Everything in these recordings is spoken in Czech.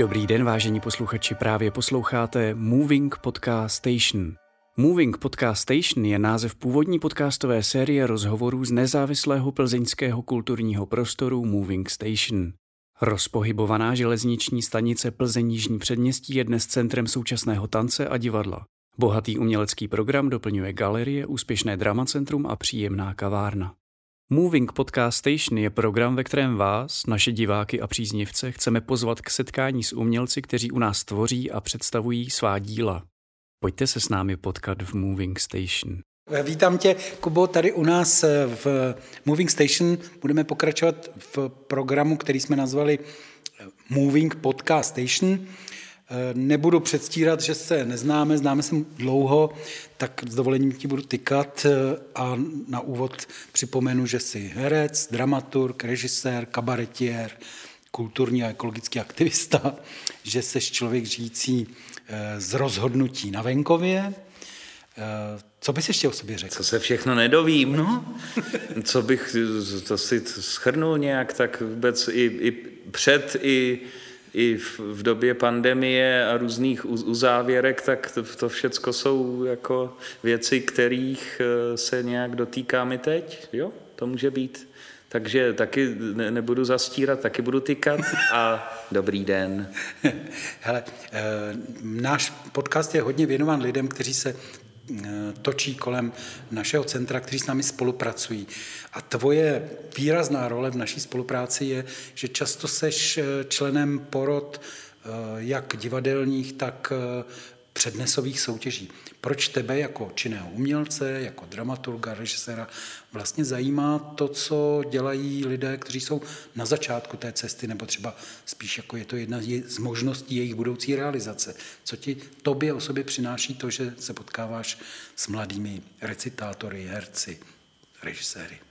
Dobrý den, vážení posluchači, právě posloucháte Moving Podcast Station. Moving Podcast Station je název původní podcastové série rozhovorů z nezávislého plzeňského kulturního prostoru Moving Station. Rozpohybovaná železniční stanice Plzeň Jižní předměstí je dnes centrem současného tance a divadla. Bohatý umělecký program doplňuje galerie, úspěšné dramacentrum a příjemná kavárna. Moving Podcast Station je program, ve kterém vás, naše diváky a příznivce, chceme pozvat k setkání s umělci, kteří u nás tvoří a představují svá díla. Pojďte se s námi potkat v Moving Station. Vítám tě, Kubo, tady u nás v Moving Station. Budeme pokračovat v programu, který jsme nazvali Moving Podcast Station. Nebudu předstírat, že se neznáme, známe se dlouho, tak s dovolením ti budu tykat a na úvod připomenu, že jsi herec, dramaturg, režisér, kabaretier, kulturní a ekologický aktivista, že jsi člověk žijící eh, z rozhodnutí na venkově. Eh, co bys ještě o sobě řekl? Co se všechno nedovím, no. Co bych, to si schrnul nějak, tak vůbec i, i před, i i v, v době pandemie a různých uzávěrek, tak to, to všecko jsou jako věci, kterých eh, se nějak dotýkáme teď. Jo, to může být. Takže taky ne, nebudu zastírat, taky budu tykat a dobrý den. Hele, e, náš podcast je hodně věnován lidem, kteří se točí kolem našeho centra, kteří s námi spolupracují. A tvoje výrazná role v naší spolupráci je, že často seš eh, členem porod eh, jak divadelních, tak přednesových soutěží. Proč tebe jako činného umělce, jako dramaturga, režiséra vlastně zajímá to, co dělají lidé, kteří jsou na začátku té cesty, nebo třeba spíš jako je to jedna z možností jejich budoucí realizace. Co ti tobě o sobě přináší to, že se potkáváš s mladými recitátory, herci, režiséry?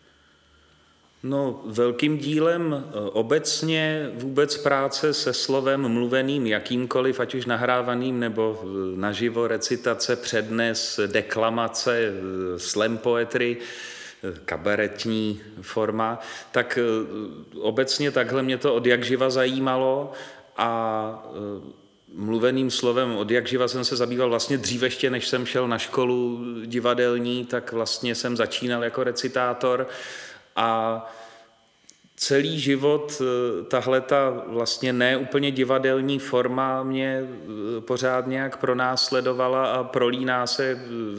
No, velkým dílem eh, obecně vůbec práce se slovem mluveným jakýmkoliv, ať už nahrávaným nebo eh, naživo recitace, přednes, deklamace, eh, slam poetry, kabaretní forma, tak obecně takhle mě to od jak živa zajímalo a mluveným slovem od jak živa jsem se zabýval vlastně dříve ještě, než jsem šel na školu divadelní, tak vlastně jsem začínal jako recitátor a celý život eh, tahle ta vlastně neúplně divadelní forma mě eh, pořád nějak pronásledovala a prolíná se eh,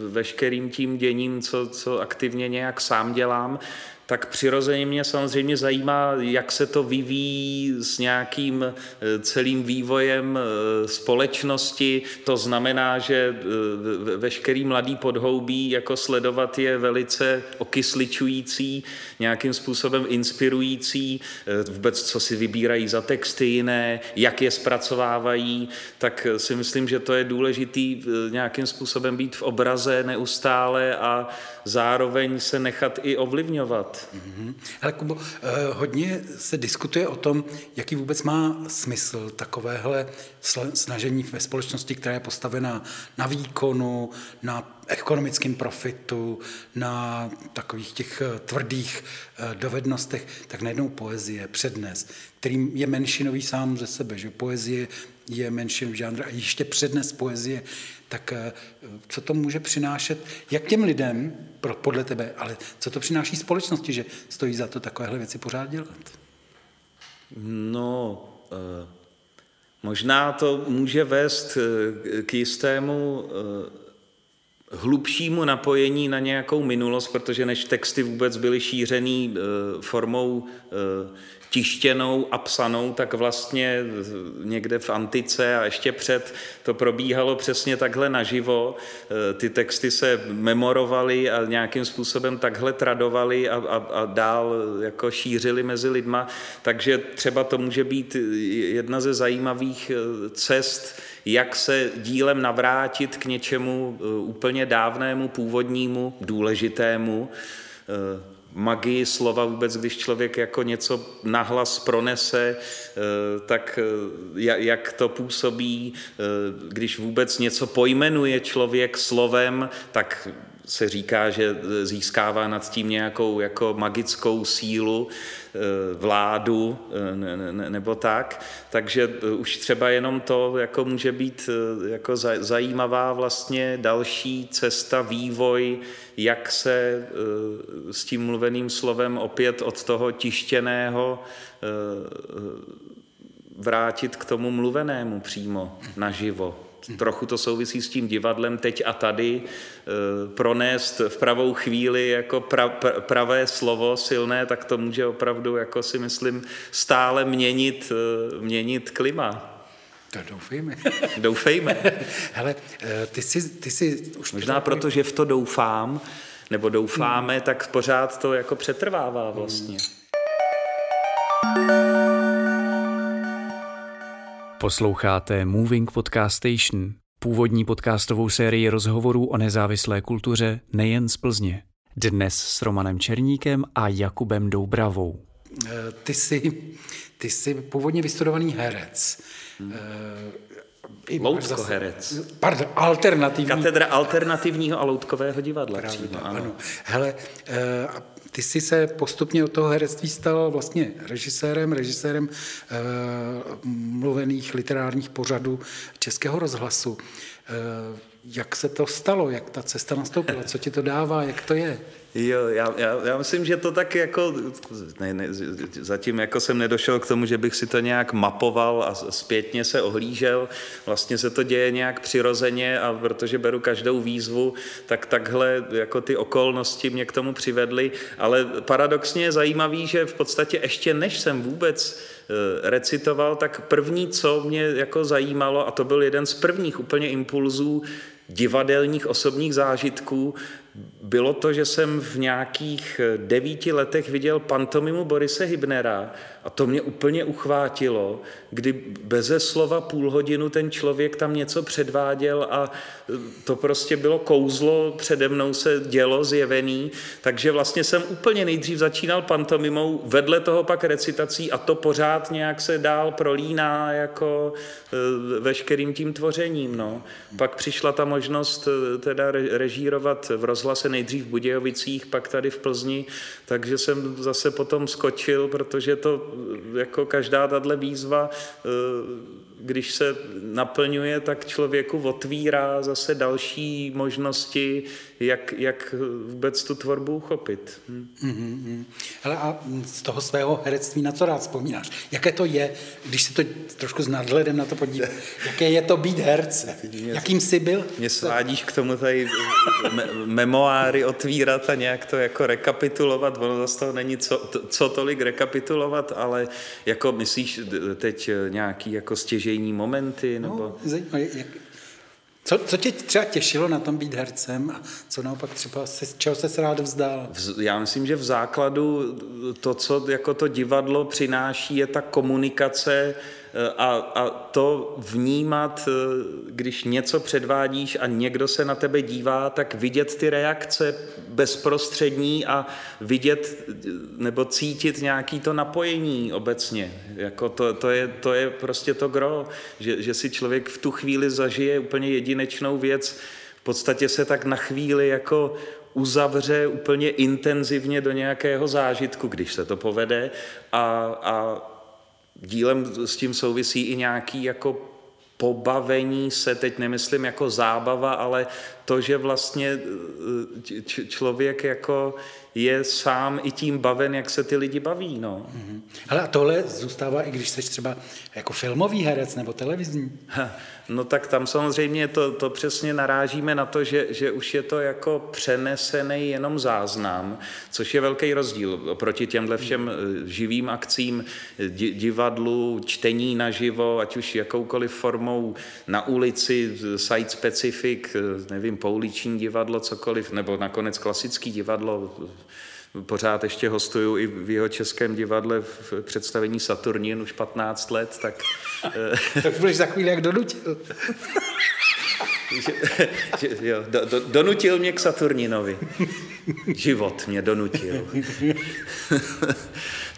veškerým tím děním, co, co aktivně nějak sám dělám tak přirozeně mě samozřejmě zajímá, jak se to vyvíjí s nějakým eh, celým vývojem eh, společnosti. To znamená, že eh, veškerý mladý podhoubí jako sledovat je velice okysličující, nějakým způsobem inspirující, vůbec co si vybírají za texty jiné, jak je zpracovávají, tak si myslím, že to je důležitý nějakým způsobem být v obraze neustále a zároveň se nechat i ovlivňovat. Mm-hmm. Hele, Kubo, eh, hodně se diskutuje o tom, jaký vůbec má smysl takovéhle snažení ve společnosti, která je postavená na výkonu, na ekonomickém profitu, na takových těch eh, tvrdých eh, dovednostech, tak najednou poezie, přednes, kterým je menšinový sám ze sebe, že poezie je menšinový žánr a ještě přednes poezie tak eh, co to může přinášet, jak těm lidem, podle tebe, ale co to přináší společnosti, že stojí za to takovéhle věci pořád dělat? No, eh, možná to může vést eh, k jistému hlubšímu napojení na nějakou minulost, protože než texty vůbec byly šířený formou tištěnou a psanou, tak vlastně někde v antice a ještě před to probíhalo přesně takhle naživo. E, ty texty se memorovaly a nějakým způsobem takhle tradovaly a, a, a dál jako šířili mezi lidma. Takže třeba to může být jedna ze zajímavých e, cest, jak se dílem navrátit k něčemu e, úplně dávnému, původnímu, důležitému magii slova vůbec, když člověk jako něco nahlas pronese, eh, tak eh, jak to působí, eh, když vůbec něco pojmenuje člověk slovem, tak se říká, že získává nad tím nějakou jako magickou sílu, eh, vládu nebo tak. Takže už třeba jenom to jako může být jako zajímavá vlastně další cesta, vývoj, jak se s tím mluveným slovem opět od toho tištěného vrátit k tomu mluvenému přímo naživo. Trochu to souvisí s tím divadlem teď a tady, e, pronést v pravou chvíli jako pra, pravé slovo silné, tak to může opravdu, jako si myslím, stále měnit, e, měnit klima. To doufejme. Doufejme. Hele, e, ty jsi, ty jsi už... Možná proto, že v to doufám, nebo doufáme, hmm. tak pořád to jako přetrvává vlastně. Hmm. Posloucháte Moving Podcast Station, původní podcastovou sérii rozhovorů o nezávislé kultuře nejen z Plzně. Dnes s Romanem Černíkem a Jakubem Doubravou. Eh, ty jsi, ty jsi původně vystudovaný herec. Hmm. Loutkoherec. Pardon, alternativní. Katedra alternativního a loutkového divadla. Pravda, přímo, ano. ano. Hele, eh, ty jsi se postupně od toho herectví stal vlastně režisérem, režisérem e, mluvených literárních pořadů Českého rozhlasu. E, jak se to stalo, jak ta cesta nastoupila, co ti to dává, jak to je? Jo, já, já, já myslím, že to tak jako, ne, ne, zatím jako jsem nedošel k tomu, že bych si to nějak mapoval a zpětně se ohlížel. Vlastně se to děje nějak přirozeně a protože beru každou výzvu, tak takhle jako ty okolnosti mě k tomu přivedly. Ale paradoxně je zajímavý, že v podstatě ještě než jsem vůbec eh, recitoval, tak první, co mě jako zajímalo, a to byl jeden z prvních úplně impulzů divadelních osobních zážitků, bylo to, že jsem v nějakých eh, devíti letech viděl pantomimu Borise Hybnera a to mě úplně uchvátilo, kdy beze slova půl hodinu ten člověk tam něco předváděl a e, to prostě bylo kouzlo, přede mnou se dělo zjevený, takže vlastně jsem úplně nejdřív začínal pantomimou, vedle toho pak recitací a to pořád nějak se dál prolíná jako e, veškerým tím tvořením. No. Pak přišla ta možnost e, teda režírovat v rozhlase nejdřív v Budějovicích, pak tady v Plzni, takže jsem zase potom skočil, protože to jako každá tahle výzva eh, když se naplňuje, tak člověku otvírá zase další možnosti, jak, jak vůbec tu tvorbu uchopit. Hm. Mm-hmm. Hele, a z toho svého herectví na co rád vzpomínáš? Jaké to je, když se to trošku s nadhledem na to podíváš, jaké je to být herce? Jakým jsi byl? Mě svádíš k tomu tady me- memoáry otvírat a nějak to jako rekapitulovat. Ono zase toho není co, co tolik rekapitulovat, ale jako myslíš teď nějaký jako stěžení stěžejní momenty? No, nebo... No, zajímavé, jak, co, co tě třeba těšilo na tom být hercem a co naopak třeba, se, čeho se rád vzdal? Já myslím, že v základu to, co jako to divadlo přináší, je ta komunikace a, a to vnímat, eh, když něco předvádíš a někdo se na tebe dívá, tak vidět ty reakce bezprostřední a vidět eh, nebo cítit nějaký to napojení obecně. Jako to, to, je, to je prostě to gro, že, že si člověk v tu chvíli zažije úplně jedinečnou věc, v podstatě se tak na chvíli jako uzavře úplně intenzivně do nějakého zážitku, když se to povede a, a dílem s tím souvisí i nějaký jako pobavení se, teď nemyslím jako zábava, ale to, že vlastně eh, člověk jako je sám i tím baven, jak se ty lidi baví. No. Mm-hmm. Hele, a tohle zůstává, i když jsi třeba jako filmový herec nebo televizní? No tak tam samozřejmě to, to přesně narážíme na to, že, že už je to jako přenesený jenom záznam, což je velký rozdíl oproti těmhle všem eh, živým akcím, divadlu, čtení naživo, ať už jakoukoliv formou na ulici, site specific, eh, nevím, pouliční divadlo, cokoliv, nebo nakonec klasický divadlo, pořád ještě hostuju i v jeho českém divadle v představení Saturnin už 15 let, tak... tak budeš za chvíli jak donutil. že, že, jo, do, do, donutil mě k Saturninovi. Život mě donutil.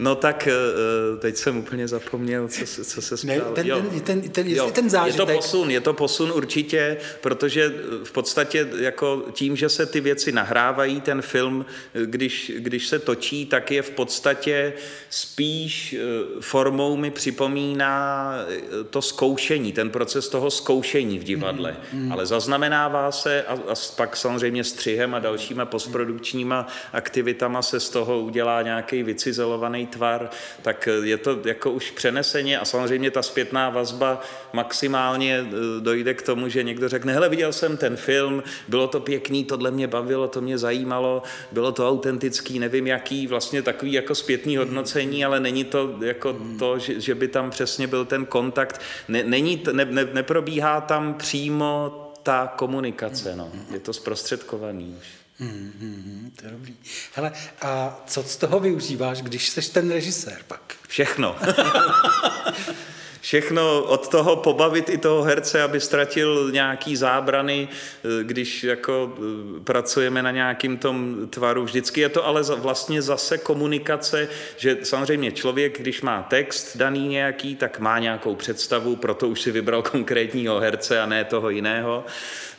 No tak eh, teď jsem úplně zapomněl, co, se, co se stalo. Ten, jo. ten, ten, ten, jo. ten zážitek. Je to posun, je to posun určitě, protože v podstatě jako tím, že se ty věci nahrávají, ten film, když, když se točí, tak je v podstatě spíš formou mi připomíná to zkoušení, ten proces toho zkoušení v divadle. Mm, mm. Ale zaznamenává se a, a pak samozřejmě střihem a dalšíma postprodukčníma aktivitama se z toho udělá nějaký vycizelovaný tvar, tak je to jako už přeneseně a samozřejmě ta zpětná vazba maximálně e, dojde k tomu, že někdo řekne, hele, viděl jsem ten film, bylo to pěkný, tohle mě bavilo, to mě zajímalo, bylo to autentický, nevím jaký, vlastně takový jako zpětný hodnocení, ale není to jako to, že, že by tam přesně byl ten kontakt, ne, není, ne, ne, neprobíhá tam přímo ta komunikace, no. je to zprostředkovaný už. Hmm, hmm, to je dobrý. Hele, a co z toho využíváš, když jsi ten režisér pak? Všechno. všechno od toho pobavit i toho herce, aby ztratil nějaký zábrany, eh, když jako eh, pracujeme na nějakým tom tvaru. Vždycky je to ale vlastně zase komunikace, že samozřejmě člověk, když má text daný nějaký, tak má nějakou představu, proto už si vybral konkrétního herce a ne toho jiného.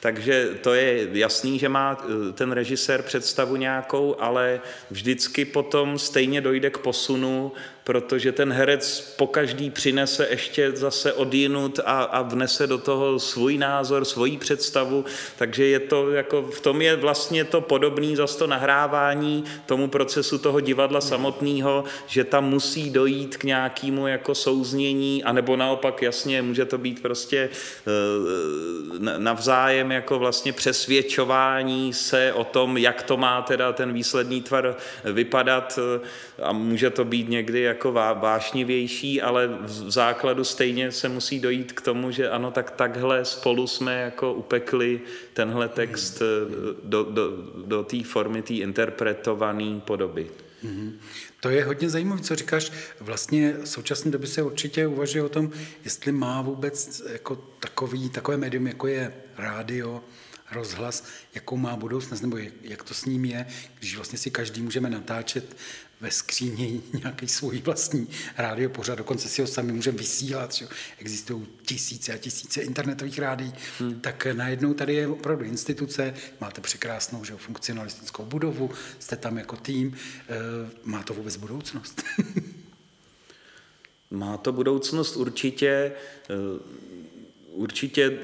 Takže to je jasný, že má eh, ten režisér představu nějakou, ale vždycky potom stejně dojde k posunu protože ten herec po každý přinese ještě zase odjinut a, a vnese do toho svůj názor, svoji představu, takže je to jako, v tom je vlastně to podobné zase to nahrávání tomu procesu toho divadla samotného, že tam musí dojít k nějakému jako souznění, anebo naopak jasně, může to být prostě eh, navzájem jako vlastně přesvědčování se o tom, jak to má teda ten výsledný tvar vypadat a může to být někdy jako vášnivější, ale v základu stejně se musí dojít k tomu, že ano, tak takhle spolu jsme jako upekli tenhle text eh, do, do, do té formy, té interpretované podoby. Mm-hmm. To je hodně zajímavé, co říkáš. Vlastně v současné době se určitě uvažuje o tom, jestli má vůbec jako takový, takové médium, jako je rádio, rozhlas, jakou má budoucnost, nebo jak to s ním je, když vlastně si každý můžeme natáčet ve skříni nějaký svůj vlastní rádio pořád, dokonce si ho sami můžeme vysílat, že existují tisíce a tisíce internetových rádií, hmm. tak najednou tady je opravdu instituce, máte překrásnou že, funkcionalistickou budovu, jste tam jako tým, eh, má to vůbec budoucnost? má to budoucnost určitě, eh, určitě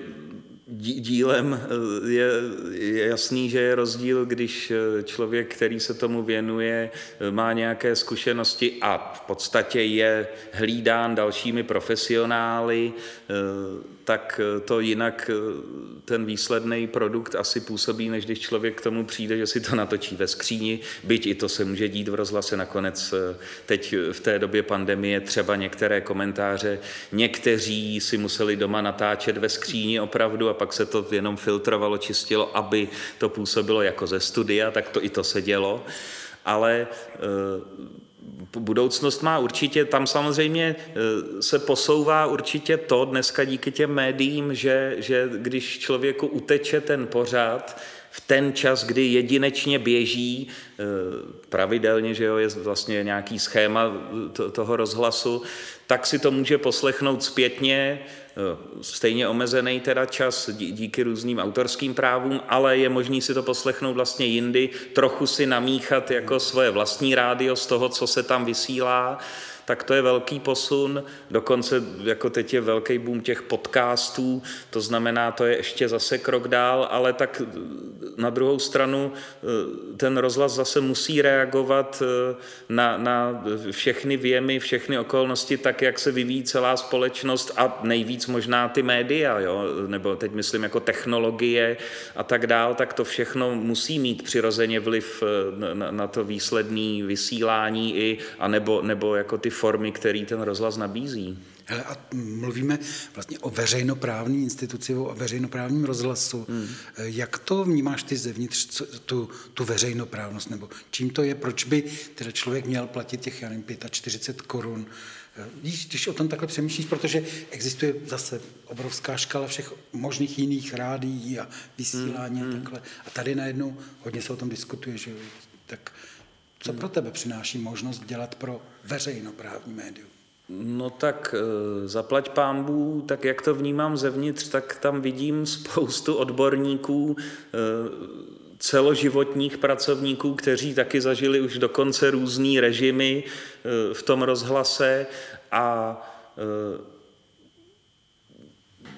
dílem eh, je, je jasný, že je rozdíl, když eh, člověk, který se tomu věnuje, eh, má nějaké zkušenosti a v podstatě je hlídán dalšími profesionály, tak to jinak ten výsledný produkt asi působí, než když člověk k tomu přijde, že si to natočí ve skříni, byť i to se může dít v rozhlase nakonec teď v té době pandemie třeba některé komentáře, někteří si museli doma natáčet ve skříni opravdu a pak se to jenom filtrovalo, čistilo, aby to působilo jako ze studia, tak to i to se dělo. Ale eh, budoucnost má určitě, tam samozřejmě eh, se posouvá určitě to dneska díky těm médiím, že, že když člověku uteče ten pořád, v ten čas, kdy jedinečně běží, eh, pravidelně, že jo, je vlastně nějaký schéma toho rozhlasu, tak si to může poslechnout zpětně, Eh, stejně omezený teda čas díky různým autorským právům, ale je možný si to poslechnout vlastně jindy, trochu si namíchat jako svoje vlastní rádio z toho, co se tam vysílá tak to je velký posun. Dokonce jako teď je velký boom těch podcastů, to znamená, to je ještě zase krok dál, ale tak na druhou stranu eh, ten rozhlas zase musí reagovat eh, na, na všechny věmy, všechny okolnosti, tak jak se vyvíjí celá společnost a nejvíc možná ty média, jo? nebo teď myslím jako technologie a tak dál, tak to všechno musí mít přirozeně vliv eh, na, na to výsledné vysílání i, a nebo, nebo jako ty formy, který ten rozhlas nabízí. Hele, a mluvíme vlastně o veřejnoprávní instituci, o veřejnoprávním rozhlasu. Hmm. Jak to vnímáš ty zevnitř, tu, tu veřejnoprávnost, nebo čím to je, proč by teda člověk měl platit těch, já nevím, 45 korun Víš, když o tom takhle přemýšlíš, protože existuje zase obrovská škala všech možných jiných rádií a vysílání hmm, a takhle. A tady najednou hodně se o tom diskutuje, že tak Co pro tebe přináší možnost dělat pro veřejnoprávní médium? No tak eh, zaplať pámbu, tak jak to vnímám zevnitř, tak tam vidím spoustu odborníků, eh, celoživotních pracovníků, kteří taky zažili už dokonce různý režimy eh, v tom rozhlase a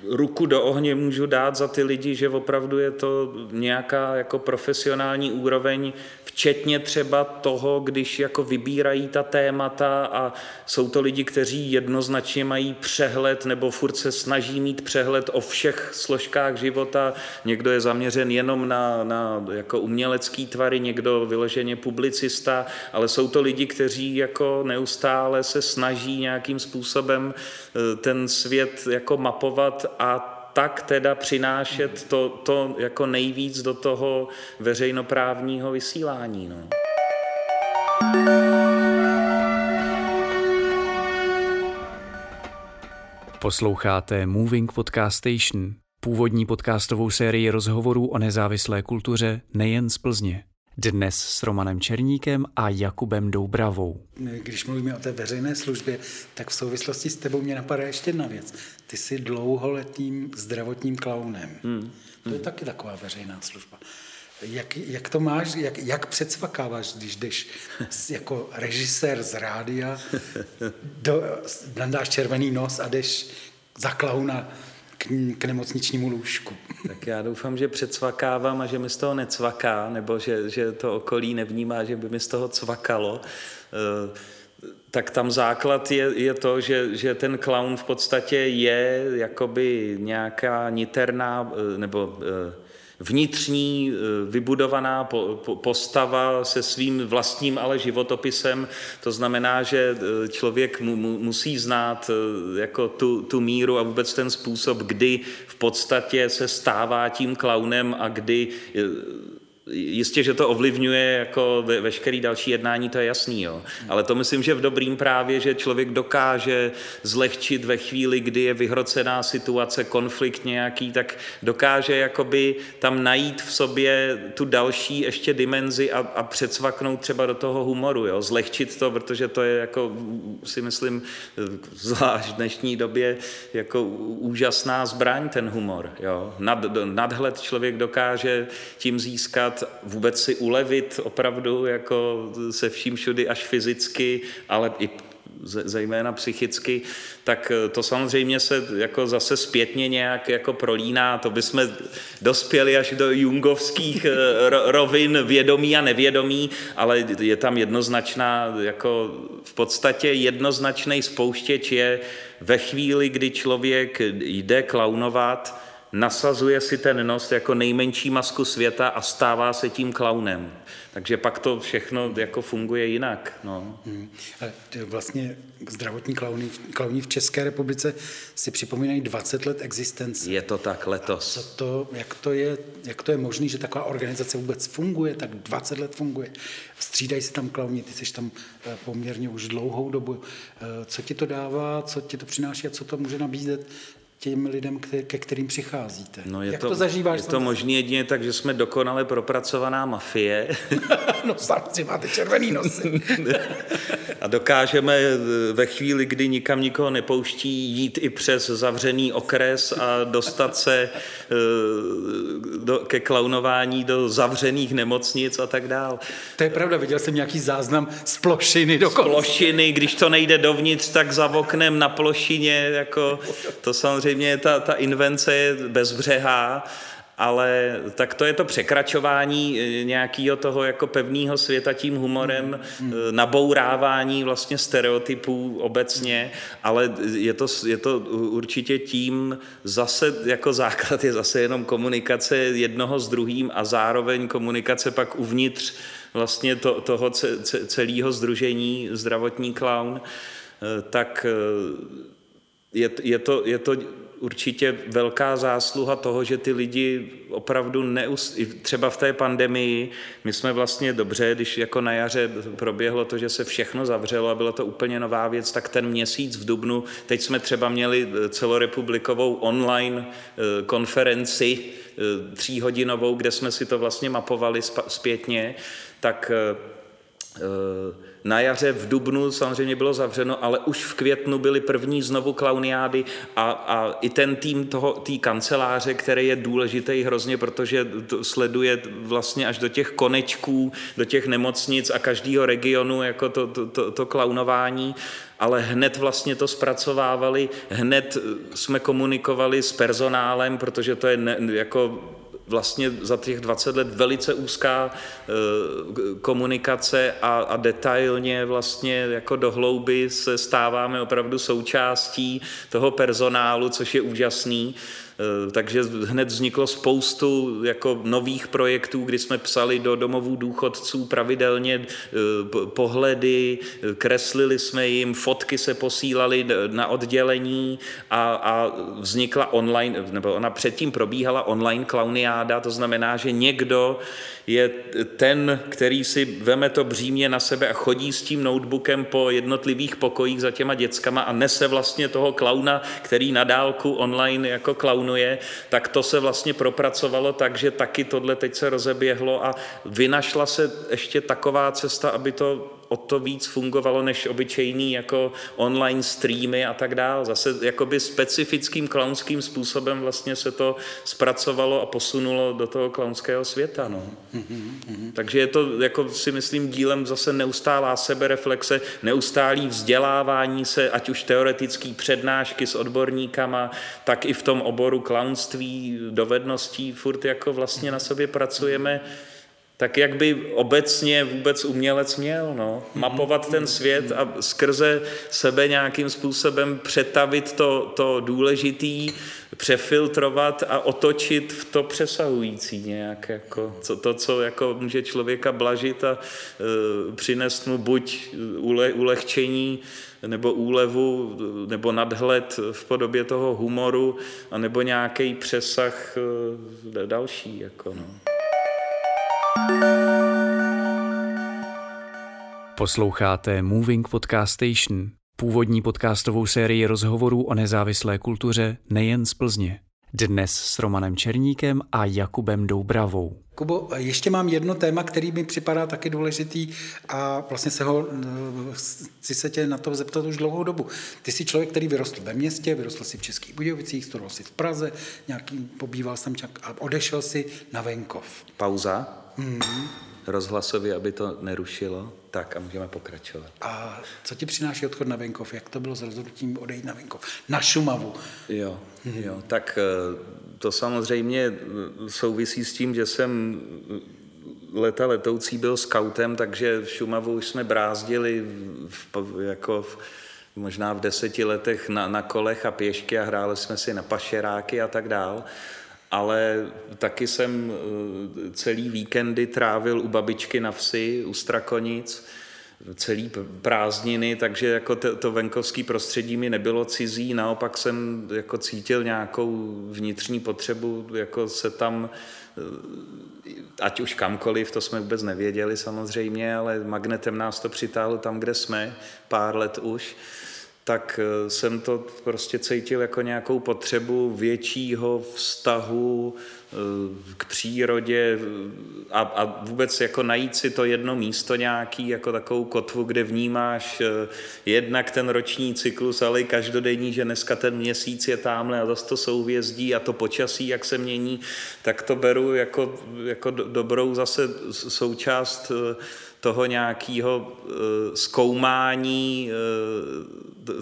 ruku do ohně můžu dát za ty lidi, že opravdu je to nějaká jako profesionální úroveň, včetně třeba toho, když jako vybírají ta témata a jsou to lidi, kteří jednoznačně mají přehled nebo furt se snaží mít přehled o všech složkách života. Někdo je zaměřen jenom na, na jako umělecký tvary, někdo vyloženě publicista, ale jsou to lidi, kteří jako neustále se snaží nějakým způsobem eh, ten svět jako mapovat a tak teda přinášet to, to jako nejvíc do toho veřejnoprávního vysílání. No. Posloucháte Moving Podcast Station, původní podcastovou sérii rozhovorů o nezávislé kultuře nejen z Plzně. Dnes s Romanem Černíkem a Jakubem Doubravou. Když mluvíme o té veřejné službě, tak v souvislosti s tebou mě napadá ještě jedna věc. Ty jsi dlouholetým zdravotním klaunem. Hmm. To je taky taková veřejná služba. Jak, jak to máš, jak, jak předsvakáváš, když jdeš jako režisér z rádia, do, nandáš červený nos a jdeš za klauna k, k nemocničnímu lůžku. Tak já doufám, že předsvakávám a že mi z toho necvaká, nebo že, že to okolí nevnímá, že by mi z toho cvakalo. Eh, tak tam základ je, je to, že, že ten clown v podstatě je jakoby nějaká niterná eh, nebo eh, vnitřní eh, vybudovaná postava se svým vlastním ale životopisem. To znamená, že eh, člověk mu, mu, musí znát eh, jako tu, tu míru a vůbec ten způsob, kdy v podstatě se stává tím klaunem a kdy Jistě, že to ovlivňuje jako ve, veškerý další jednání, to je jasný, jo. Ale to myslím, že v dobrým právě, že člověk dokáže zlehčit ve chvíli, kdy je vyhrocená situace, konflikt nějaký, tak dokáže jakoby tam najít v sobě tu další ještě dimenzi a, a předsvaknout třeba do toho humoru, jo. Zlehčit to, protože to je jako, si myslím, zvlášť v dnešní době jako úžasná zbraň, ten humor, jo. Nad, nadhled člověk dokáže tím získat vůbec si ulevit opravdu jako se vším všudy až fyzicky, ale i zejména psychicky, tak eh, to samozřejmě se jako zase zpětně nějak jako prolíná, to bychom dospěli až do jungovských eh, rovin vědomí a nevědomí, ale je tam jednoznačná, jako v podstatě jednoznačný spouštěč je ve chvíli, kdy člověk jde klaunovat, nasazuje si ten nos jako nejmenší masku světa a stává se tím klaunem. Takže pak to všechno jako funguje jinak. No. Hmm. Vlastně zdravotní klauny, klauní v České republice si připomínají 20 let existence. Je to tak letos. co to, jak, to je, jak to je možné, že taková organizace vůbec funguje, tak 20 let funguje. Střídají se tam klauni, ty jsi tam eh, poměrně už dlouhou dobu. Eh, co ti to dává, co ti to přináší a co to může nabízet těm lidem, ke kterým přicházíte. No je Jak to, to zažíváš? Je to možné jedině tak, že jsme dokonale propracovaná mafie. no samozřejmě máte červený nosy. a dokážeme eh, ve chvíli, kdy nikam nikoho nepouští, jít i přes zavřený okres a dostat se eh, do, ke klaunování do zavřených nemocnic a tak dál. To je pravda, viděl jsem nějaký záznam z plošiny dokonce. Z plošiny, když to nejde dovnitř, tak za oknem na plošině, jako to samozřejmě samozřejmě ta, ta invence je bezbřehá, ale tak to je to překračování e, nějakého toho jako pevného světa tím humorem, mm. nabourávání vlastně stereotypů obecně, ale je to, je to určitě tím zase jako základ je zase jenom komunikace jednoho s druhým a zároveň komunikace pak uvnitř vlastně to, toho celého združení zdravotní clown, e, tak je, je, to, je to určitě velká zásluha toho, že ty lidi opravdu neus... třeba v té pandemii, my jsme vlastně dobře, když jako na jaře proběhlo to, že se všechno zavřelo a byla to úplně nová věc, tak ten měsíc v Dubnu, teď jsme třeba měli celorepublikovou online eh, konferenci eh, tříhodinovou, kde jsme si to vlastně mapovali zpětně, tak na jaře v Dubnu samozřejmě bylo zavřeno, ale už v květnu byly první znovu klauniády a, a i ten tým toho, té kanceláře, který je důležitý hrozně, protože to sleduje vlastně až do těch konečků, do těch nemocnic a každého regionu jako to, to, to, to klaunování, ale hned vlastně to zpracovávali, hned jsme komunikovali s personálem, protože to je ne, jako vlastně za těch 20 let velice úzká eh, komunikace a, a detailně vlastně jako do hlouby se stáváme opravdu součástí toho personálu, což je úžasný. Eh, takže hned vzniklo spoustu jako nových projektů, kdy jsme psali do domovů důchodců pravidelně eh, pohledy, kreslili jsme jim, fotky se posílali na oddělení a, a vznikla online, nebo ona předtím probíhala online klauniáda, to znamená, že někdo je ten, který si veme to břímě na sebe a chodí s tím notebookem po jednotlivých pokojích za těma dětskama a nese vlastně toho klauna, který na dálku online jako klaunuje, tak to se vlastně propracovalo tak, že taky tohle teď se rozeběhlo a vynašla se ještě taková cesta, aby to o to víc fungovalo než obyčejný jako online streamy a tak dále. Zase jakoby specifickým klaunským způsobem vlastně se to zpracovalo a posunulo do toho klaunského světa. No. Mm-hmm. Takže je to, jako si myslím, dílem zase neustálá sebereflexe, neustálý vzdělávání se, ať už teoretický přednášky s odborníkama, tak i v tom oboru klaunství, dovedností, furt jako vlastně na sobě pracujeme tak jak by obecně vůbec umělec měl, no. Mapovat ten svět a skrze sebe nějakým způsobem přetavit to, to důležitý, přefiltrovat a otočit v to přesahující nějak, jako, co, to, co jako může člověka blažit a e, přinést mu buď ule, ulehčení, nebo úlevu, nebo nadhled v podobě toho humoru, anebo nějaký přesah e, další. Jako, no. Posloucháte Moving Podcast Station, původní podcastovou sérii rozhovorů o nezávislé kultuře nejen z Plzně. Dnes s Romanem Černíkem a Jakubem Doubravou. Kubo, ještě mám jedno téma, který mi připadá taky důležitý a vlastně se ho, chci se tě na to zeptat už dlouhou dobu. Ty jsi člověk, který vyrostl ve městě, vyrostl si v Českých Budějovicích, studoval si v Praze, nějaký, pobýval jsem a odešel si na venkov. Pauza. Mm-hmm. Rozhlasově, aby to nerušilo. Tak a můžeme pokračovat. A co ti přináší odchod na venkov? Jak to bylo s rozhodnutím odejít na venkov? Na Šumavu. Jo, jo. Tak eh, to samozřejmě eh, souvisí s tím, že jsem leta letoucí byl skautem, takže v Šumavu už jsme brázdili v, jako v, možná v deseti letech na, na kolech a pěšky a hráli jsme si na pašeráky a tak dál ale taky jsem eh, celý víkendy trávil u babičky na vsi, u Strakonic, celý prázdniny, takže jako to, to venkovské prostředí mi nebylo cizí, naopak jsem jako cítil nějakou vnitřní potřebu jako se tam eh, ať už kamkoliv, to jsme vůbec nevěděli samozřejmě, ale magnetem nás to přitáhlo tam, kde jsme, pár let už tak eh, jsem to prostě cítil jako nějakou potřebu většího vztahu eh, k přírodě eh, a, a vůbec jako najít si to jedno místo nějaký, jako takovou kotvu, kde vnímáš jednak ten roční cyklus, ale i každodenní, že dneska ten měsíc je tamhle a zase to souvězdí a to počasí, jak se mění, tak to beru jako, jako dobrou zase součást toho nějakého zkoumání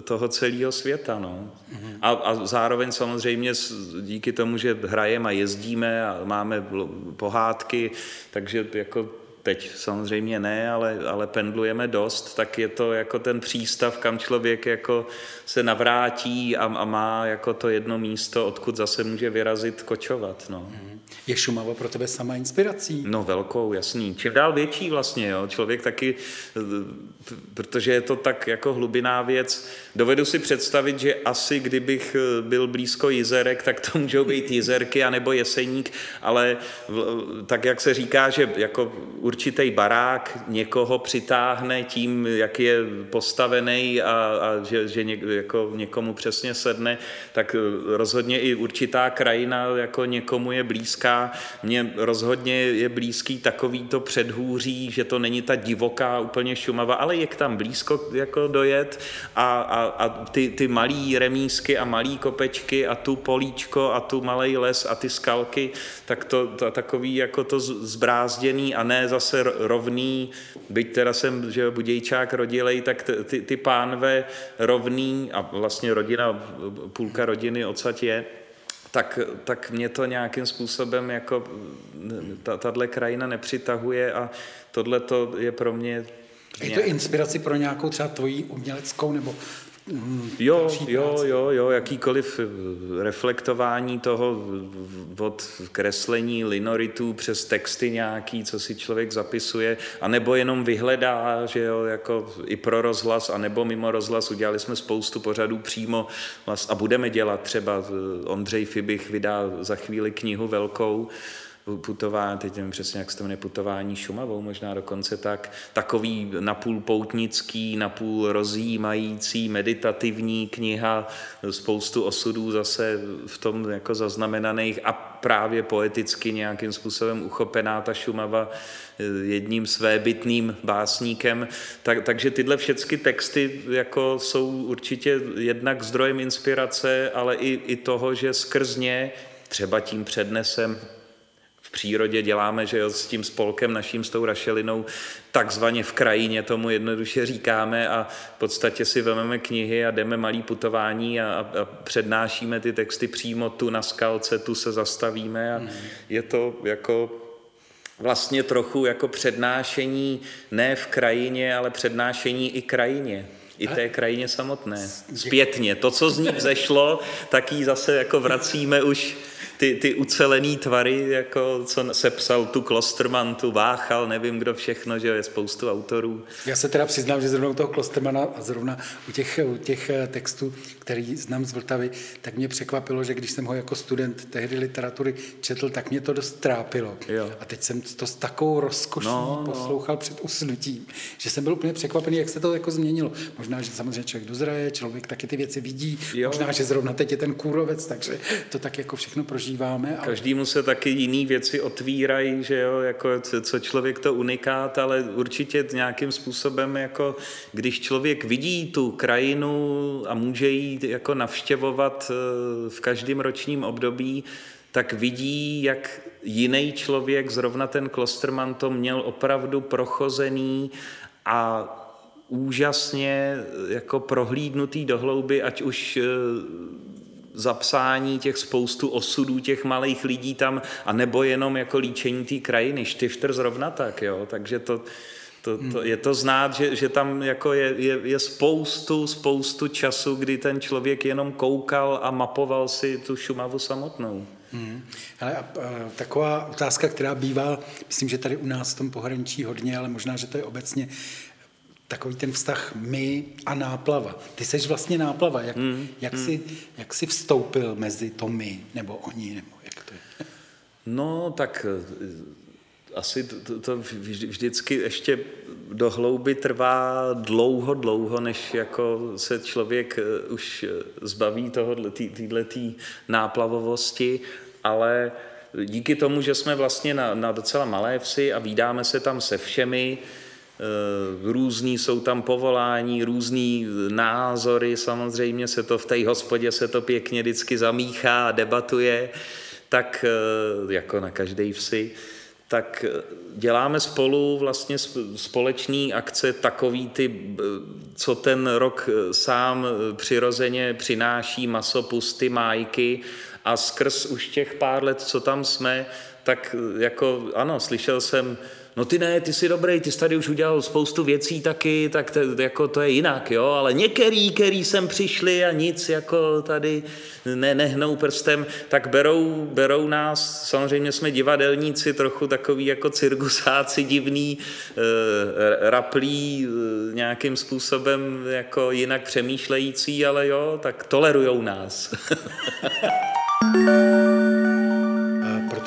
toho celého světa. No. Mm-hmm. A, a zároveň samozřejmě díky tomu, že hrajeme a jezdíme a máme pohádky, takže jako teď samozřejmě ne, ale, ale pendlujeme dost, tak je to jako ten přístav, kam člověk jako se navrátí a, a má jako to jedno místo, odkud zase může vyrazit, kočovat. No. Mm-hmm. Je Šumava pro tebe sama inspirací? No velkou, jasný. Čím dál větší vlastně, jo. Člověk taky, protože je to tak jako hlubiná věc. Dovedu si představit, že asi kdybych byl blízko jezerek, tak to můžou být jezerky anebo jeseník, ale tak jak se říká, že jako určitý barák někoho přitáhne tím, jak je postavený a, a že, že ně, jako někomu přesně sedne, tak rozhodně i určitá krajina jako někomu je blízká. Mně rozhodně je blízký takový to předhůří, že to není ta divoká úplně Šumava, ale je tam blízko jako dojet a, a, a ty, ty malý remísky a malý kopečky a tu políčko a tu malý les a ty skalky, tak to, to takový jako to zbrázděný a ne zase rovný, byť teda jsem že budějčák rodilej, tak ty, ty pánve rovný a vlastně rodina, půlka rodiny odsaď je, tak, tak mě to nějakým způsobem jako tahle krajina nepřitahuje a tohle to je pro mě je to inspiraci pro nějakou třeba tvoji uměleckou nebo jo, jo, jo, jo, jakýkoliv eh, reflektování toho od kreslení linoritů přes texty nějaký, co si člověk zapisuje, anebo jenom vyhledá, že jo, jako i pro rozhlas, anebo mimo rozhlas. Udělali jsme spoustu pořadů přímo a budeme dělat třeba, eh, Ondřej Fibich vydá za chvíli knihu velkou, putování, teď nevím přesně, jak se to jmenuje, putování Šumavou, možná dokonce tak, takový napůl poutnický, napůl rozjímající, meditativní kniha, spoustu osudů zase v tom jako zaznamenaných a právě poeticky nějakým způsobem uchopená ta Šumava eh, jedním svébytným básníkem. Tak, takže tyhle všechny texty jako jsou určitě jednak zdrojem inspirace, ale i, i toho, že skrz ně třeba tím přednesem přírodě děláme, že jo, s tím spolkem naším, s tou rašelinou, takzvaně v krajině tomu jednoduše říkáme a v podstatě si vezmeme knihy a jdeme malý putování a, a přednášíme ty texty přímo tu na skalce, tu se zastavíme a mm. je to jako vlastně trochu jako přednášení ne v krajině, ale přednášení i krajině i té krajině samotné. Zpětně. To, co z ní vzešlo, tak ji zase jako vracíme už ty, ty ucelený tvary, jako co sepsal tu Klosterman, tu Váchal, nevím kdo všechno, že je spoustu autorů. Já se teda přiznám, že zrovna u toho Klostermana a zrovna u těch, u těch eh, textů, který znám z Vltavy, tak mě překvapilo, že když jsem ho jako student tehdy literatury četl, tak mě to dost trápilo. Jo. A teď jsem to s takovou rozkoší no, no. poslouchal no. před usnutím, že jsem byl úplně překvapený, jak se to jako změnilo. Možná, že samozřejmě člověk dozraje, člověk taky ty věci vidí, jo. možná, že zrovna teď je ten kůrovec, takže to tak jako všechno prožívá zažíváme. Ale... Každému se taky jiné věci otvírají, že jo, jako co člověk to unikát, ale určitě nějakým způsobem, jako když člověk vidí tu krajinu a může ji jako navštěvovat eh, v každém ročním období, tak vidí, jak jiný člověk, zrovna ten Klosterman, to měl opravdu prochozený a úžasně jako prohlídnutý do hlouby, ať už eh, zapsání těch spoustu osudů těch malých lidí tam, a nebo jenom jako líčení té krajiny. Štifter zrovna tak, jo. Takže to, to, to, je to znát, že, že tam jako je, je, je spoustu, spoustu času, kdy ten člověk jenom koukal a mapoval si tu Šumavu samotnou. Hmm. Ale a, a, taková otázka, která bývá, myslím, že tady u nás v tom pohraničí hodně, ale možná, že to je obecně, takový ten vztah my a náplava. Ty seš vlastně náplava. Jak, mm, jak, mm. Jsi, jak jsi vstoupil mezi to my nebo oni? Nebo jak to je? No, tak eh, asi to, to vždycky ještě do hlouby trvá dlouho, dlouho, než jako se člověk eh, už eh, zbaví toho, této náplavovosti, ale díky tomu, že jsme vlastně na, na docela malé vsi a vídáme se tam se všemi, různý jsou tam povolání, různý názory, samozřejmě se to v té hospodě se to pěkně vždycky zamíchá a debatuje, tak eh, jako na každé vsi, tak eh, děláme spolu vlastně společný akce takový ty, co ten rok sám přirozeně přináší maso, pusty, májky a skrz už těch pár let, co tam jsme, tak jako ano, slyšel jsem no ty ne, ty jsi dobrý, ty jsi tady už udělal spoustu věcí taky, tak to, jako to je jinak, jo, ale některý, který sem přišli a nic jako tady ne, nehnou prstem, tak berou, berou nás, samozřejmě jsme divadelníci, trochu takový jako cirkusáci divný, e, raplí, e, nějakým způsobem jako jinak přemýšlející, ale jo, tak tolerujou nás.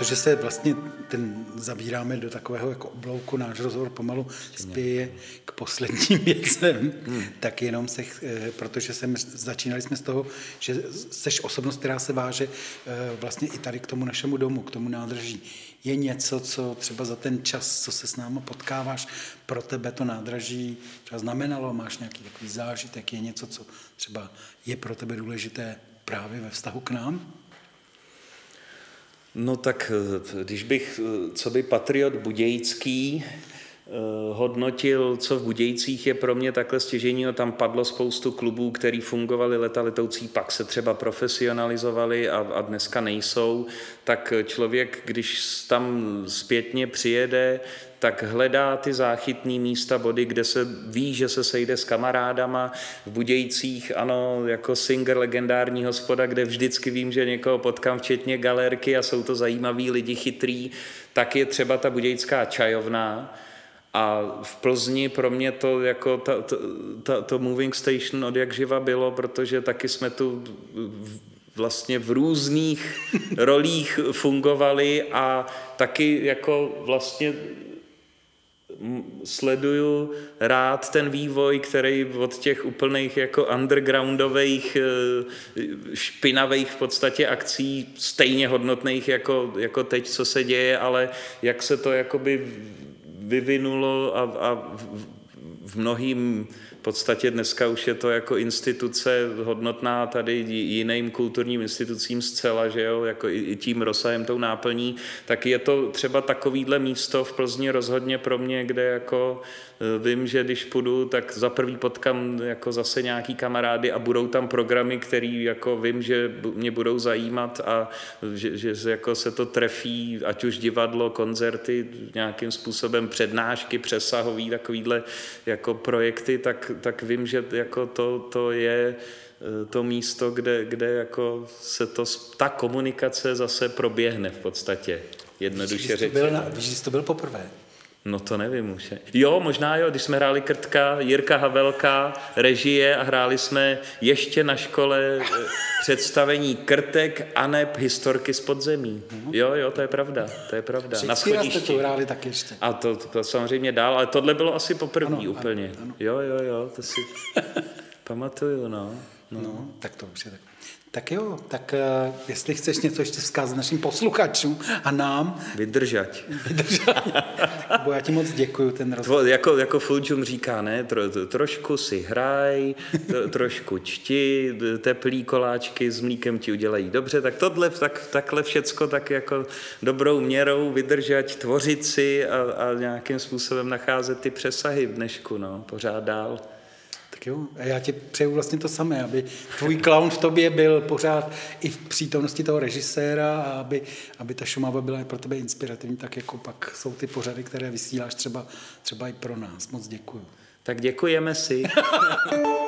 protože se vlastně ten zavíráme do takového jako oblouku, náš rozhovor pomalu spěje k posledním věcem, hmm. tak jenom se, eh, protože jsem, začínali jsme z toho, že seš osobnost, která se váže eh, vlastně i tady k tomu našemu domu, k tomu nádrží. Je něco, co třeba za ten čas, co se s námi potkáváš, pro tebe to nádraží třeba znamenalo, máš nějaký takový zážitek, je něco, co třeba je pro tebe důležité právě ve vztahu k nám? No tak eh, když bych, eh, co by patriot budějický, hodnotil, co v Budějcích je pro mě takhle stěžení, tam padlo spoustu klubů, který fungovali leta letoucí, pak se třeba profesionalizovali a, a dneska nejsou, tak člověk, když tam zpětně přijede, tak hledá ty záchytné místa, body, kde se ví, že se sejde s kamarádama. V Budějcích, ano, jako singer legendární hospoda, kde vždycky vím, že někoho potkám, včetně galerky a jsou to zajímaví lidi chytrý, tak je třeba ta budějská čajovná. A v Plzni pro mě to jako ta, ta, ta, to moving station od jak živa bylo, protože taky jsme tu vlastně v různých rolích fungovali a taky jako vlastně sleduju rád ten vývoj, který od těch úplných jako undergroundových, eh, špinavých v podstatě akcí, stejně hodnotných jako, jako teď, co se děje, ale jak se to jakoby vyvinulo a, a v, v mnohým podstatě dneska už je to jako instituce hodnotná tady jiným kulturním institucím zcela, že jo, jako i tím rozsahem, tou náplní, tak je to třeba takovýhle místo v Plzni rozhodně pro mě, kde jako Vím, že když půjdu, tak za prvý potkám jako zase nějaký kamarády a budou tam programy, které jako vím, že mě budou zajímat a že, že jako se to trefí, ať už divadlo, koncerty, nějakým způsobem přednášky, přesahový, takovýhle jako projekty, tak, tak vím, že jako to, to je eh, to místo, kde, kde jako se to, ta komunikace zase proběhne v podstatě, jednoduše řečeno. Víš, jsi to byl poprvé? No to nevím už. Jo, možná jo, když jsme hráli Krtka, Jirka Havelka, režie a hráli jsme ještě na škole eh, představení Krtek a neb historky z podzemí. Jo, jo, to je pravda, to je pravda. na schodišti. to hráli tak ještě. A to, to, to samozřejmě dál, ale tohle bylo asi poprvé úplně. Ano, ano. Jo, jo, jo, to si pamatuju, no. No. no, tak to už je tak. Tak jo, tak uh, jestli chceš něco ještě vzkázat našim posluchačům a nám. Vydržať. Vydržať. Bo já ti moc děkuju ten rozhovor. Jako, jako Fuljum říká, ne, tro, trošku si hraj, to, trošku čti, teplý koláčky s mlíkem ti udělají dobře, tak tohle, tak, takhle všecko tak jako dobrou měrou vydržať, tvořit si a, a nějakým způsobem nacházet ty přesahy v dnešku, no, pořád dál. Tak jo, a já ti přeju vlastně to samé, aby tvůj clown v tobě byl pořád i v přítomnosti toho režiséra a aby, aby ta Šumava byla pro tebe inspirativní, tak jako pak jsou ty pořady, které vysíláš třeba, třeba i pro nás. Moc děkuju. Tak děkujeme si.